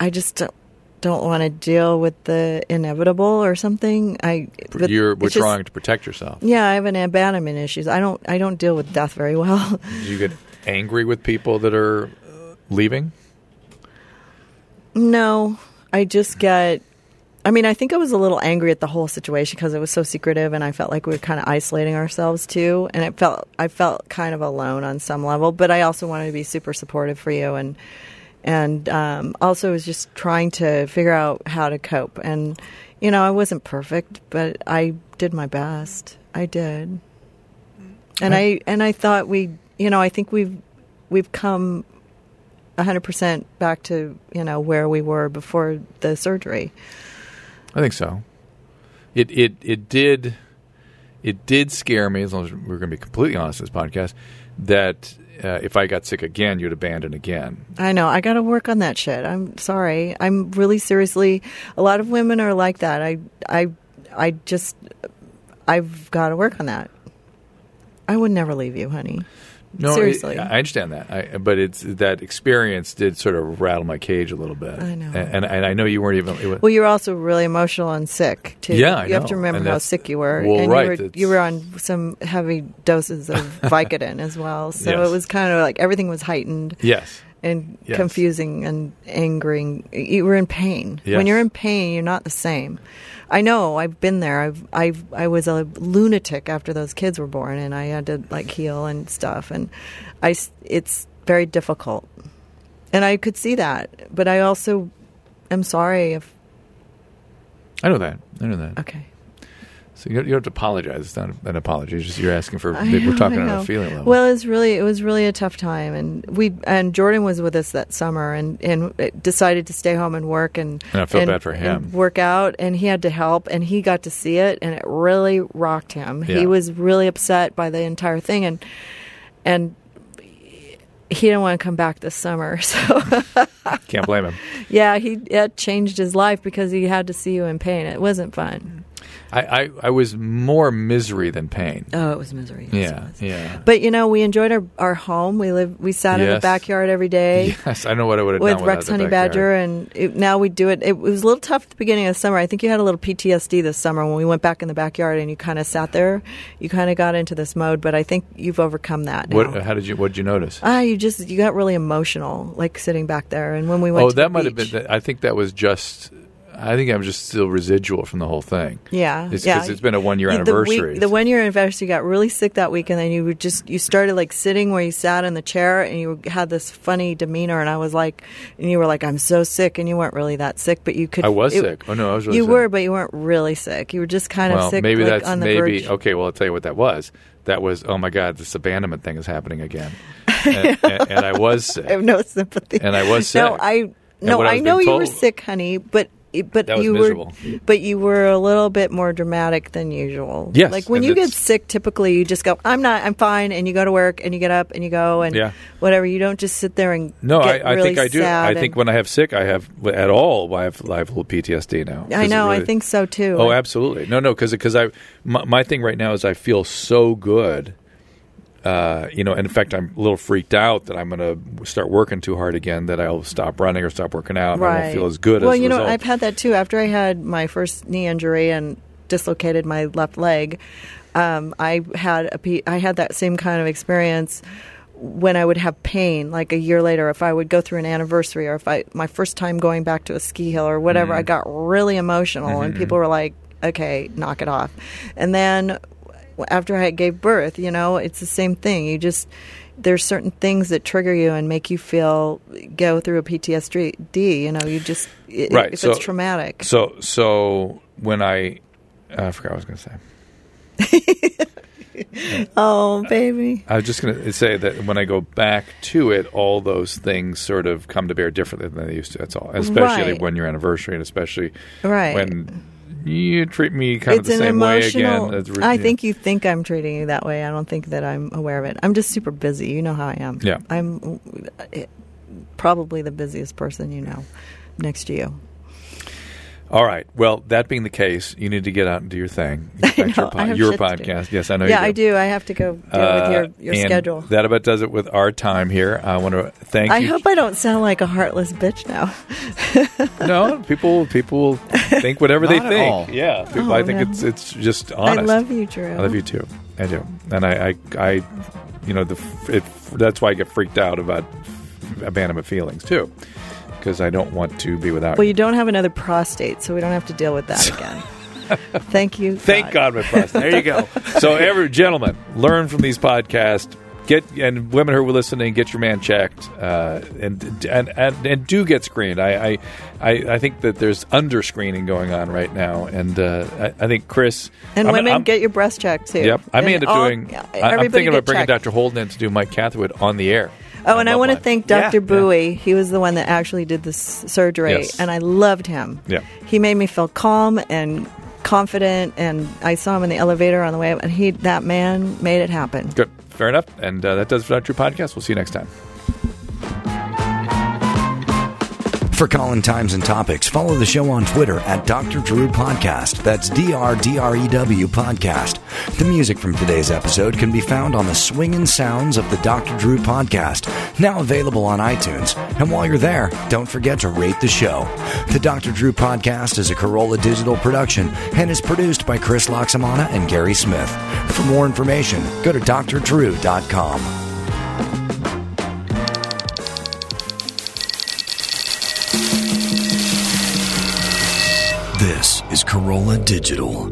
I just don't, don't want to deal with the inevitable or something. I You're just- withdrawing to protect yourself. yeah, I have an abandonment issues. I don't I don't deal with death very well. Do you get angry with people that are leaving? No, I just get. I mean, I think I was a little angry at the whole situation because it was so secretive, and I felt like we were kind of isolating ourselves too, and it felt I felt kind of alone on some level. But I also wanted to be super supportive for you, and and um, also was just trying to figure out how to cope. And you know, I wasn't perfect, but I did my best. I did, and I and I thought we, you know, I think we've we've come 100% back to you know where we were before the surgery I think so. It it it did it did scare me as long as we're going to be completely honest in this podcast that uh, if I got sick again, you'd abandon again. i know. I gotta work on that shit. I'm sorry. I'm really seriously a lot of women are like that. I i i just i've got to work on that. I would never leave you honey No, Seriously. it- I understand that, I, but it's that experience did sort of rattle my cage a little bit. I know. and, and, and I know you weren't even. Was, well you were also really emotional and sick too Yeah, I you have to remember how sick you were well, and right, you were, you were on some heavy doses of vicodin as well so Yes. it was kind of like everything was heightened yes, and Yes. confusing and angering. You were in pain. Yes. When you're in pain, you're not the same. I know. I've been there. I've, I've, I was a lunatic after those kids were born, and I had to like heal and stuff. And I, it's very difficult, and I could see that. But I also am sorry if. I know that. I know that. Okay. So you don't, you don't have to apologize. It's not an apology. It's just you're asking for. I we're know, talking on a feeling level. Well, it's really it was really a tough time, and we and Jordan was with us that summer, and and decided to stay home and work and And I felt and- bad for him. work out, and he had to help, and he got to see it, and it really rocked him. Yeah. He was really upset by the entire thing, and and he didn't want to come back this summer. So Can't blame him. yeah, he it changed his life because he had to see you in pain. It wasn't fun. I, I, I was more misery than pain. Oh, it was misery. Yes, Yeah, was. yeah. But you know, we enjoyed our, our home. We live. We sat in the backyard every day. Yes, I know what I would have with done Rex Honey. Badger, and it, now we do it. It was a little tough at the beginning of the summer. I think you had a little PTSD this summer when we went back in the backyard and you kind of sat there. You kind of got into this mode, but I think you've overcome that. Now. What? How did you? What did you notice? Ah, you just you got really emotional, like sitting back there. And when we went, oh, to that the might have been. I think that was just. I think I'm just still residual from the whole thing. Yeah, It's yeah. it's been a one year the week- anniversary. The, one year anniversary, you got really sick that week, and then you just you started like sitting where you sat in the chair, and you had this funny demeanor, and I was like, and you were like, I'm so sick, and you weren't really that sick, but you could. I was it- sick. Oh no, I was really you sick. were, but you weren't really sick. You were just kind of sick, maybe like that's on the maybe verge. okay. Well, I'll tell you what that was. That was oh my god, this abandonment thing is happening again, and, and, and I was sick. I have no sympathy. And I was No, sick. I no, I I know being you were sick, honey, but. But you miserable. were, but you were a little bit more dramatic than usual. Yes, like when you get sick, typically you just go, "I'm not, I'm fine," and you go to work and you get up and you go and Yeah. whatever. You don't just sit there and No, I, I really think I do. I think when I have sick, I have at all. I have, I have a little PTSD now. I know. I think so too. Oh, absolutely. No, no, because I my, my thing right now is I feel so good. Uh, you know, and in fact, I'm a little freaked out that I'm going to start working too hard again. That I'll stop running or stop working out. And I won't feel as good. Well, as you know, result. I've had that too. After I had my first knee injury and dislocated my left leg, um, I had a I had that same kind of experience when I would have pain, like a year later, if I would go through an anniversary or if I my first time going back to a ski hill or whatever, Mm-hmm. I got really emotional and people were like, "Okay, knock it off," and then after I gave birth, you know, it's the same thing. You just there's certain things that trigger you and make you feel go through a PTSD. You know, you just i- Right, if so- it's traumatic. So, so when I, uh, I forgot what I was going to say. oh, baby. I was just going to say that when I go back to it, all those things sort of come to bear differently than they used to. That's all. Especially Right. when your anniversary, and especially Right. when you treat me kind it's of the same way again. It's re- I think you think I'm treating you that way. I don't think that I'm aware of it. I'm just super busy. You know how I am. Yeah. I'm uh, probably the busiest person you know, next to you. All right. Well, that being the case, you need to get out and do your thing. Get back to know, I your, have your shit to do. podcast. Yes, I know. yeah, you I do. I have to go deal Uh, with your, your and schedule. That about does it with our time here. I want to thank I you. hope I don't sound like a heartless bitch now. no, people people think whatever they think. all. Yeah, people, Oh, I think no. it's it's just honest. I love you, Drew. I love you too. I do, and I, I, I you know, the it, that's why I get freaked out about abandonment feelings too, because I don't want to be without. Well, you. you don't have another prostate, so we don't have to deal with that again. Thank you. Thank God, my prostate. There you go. so, every gentleman, learn from these podcasts. Get and women who are listening, get your man checked, uh, and, and and and do get screened. I I, I, I think that there's under screening going on right now, and uh, I, I think Chris And I'm- women I'm- get your breast checked too. Yep, I may And end up all- doing. I- I'm thinking about get bringing checked. Dr. Holden in to do Mike Catherwood on the air. Oh, and I want to thank Dr. yeah. Bowie. He was the one that actually did the surgery, Yes. and I loved him. Yeah. He made me feel calm and confident, and I saw him in the elevator on the way up, and he, that man, made it happen. Good, fair enough, and uh, that does it for our True Podcast. We'll see you next time. For Colin Times and Topics, follow the show on Twitter at Dr. Drew Podcast. That's D R D R E W Podcast. The music from today's episode can be found on the swinging sounds of the Dr. Drew Podcast, now available on iTunes. And while you're there, don't forget to rate the show. The Dr. Drew Podcast is a Carolla Digital production and is produced by Chris Laxamana and Gary Smith. For more information, go to drdrew.com. This is Carolla Digital.